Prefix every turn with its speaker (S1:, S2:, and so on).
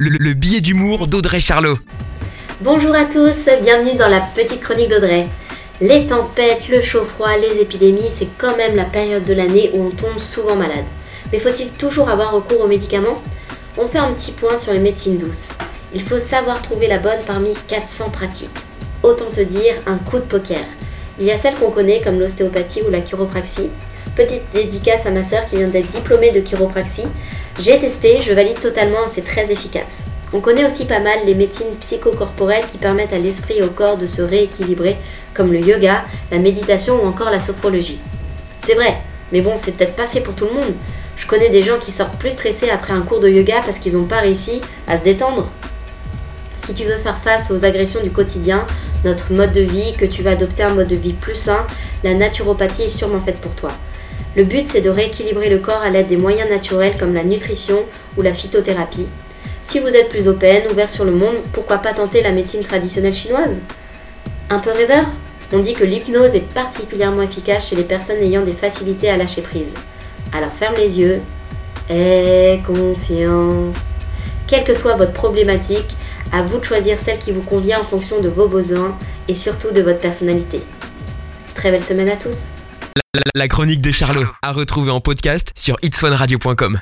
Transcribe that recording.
S1: le, le billet d'humour d'Audrey Charlot.
S2: Bonjour à tous, bienvenue dans la petite chronique d'Audrey. Les tempêtes, le chaud-froid, les épidémies, c'est quand même la période de l'année où on tombe souvent malade. Mais faut-il toujours avoir recours aux médicaments? On fait un petit point sur les médecines douces. Il faut savoir trouver la bonne parmi 400 pratiques. Autant te dire un coup de poker. Il y a celles qu'on connaît comme l'ostéopathie ou la chiropraxie. Petite dédicace à ma soeur qui vient d'être diplômée de chiropraxie. J'ai testé, je valide totalement, c'est très efficace. On connaît aussi pas mal les médecines psychocorporelles qui permettent à l'esprit et au corps de se rééquilibrer, comme le yoga, la méditation ou encore la sophrologie. C'est vrai, mais bon, c'est peut-être pas fait pour tout le monde. Je connais des gens qui sortent plus stressés après un cours de yoga parce qu'ils n'ont pas réussi à se détendre. Si tu veux faire face aux agressions du quotidien, notre mode de vie, que tu vas adopter un mode de vie plus sain, la naturopathie est sûrement faite pour toi. Le but, c'est de rééquilibrer le corps à l'aide des moyens naturels comme la nutrition ou la phytothérapie. Si vous êtes plus open, ouvert sur le monde, pourquoi pas tenter la médecine traditionnelle chinoise? Un peu rêveur? On dit que l'hypnose est particulièrement efficace chez les personnes ayant des facilités à lâcher prise. Alors ferme les yeux. Aie confiance. Quelle que soit votre problématique, à vous de choisir celle qui vous convient en fonction de vos besoins et surtout de votre personnalité. Très belle semaine à tous.
S1: La, chronique de Charlot, à retrouver en podcast sur itswanradio.com.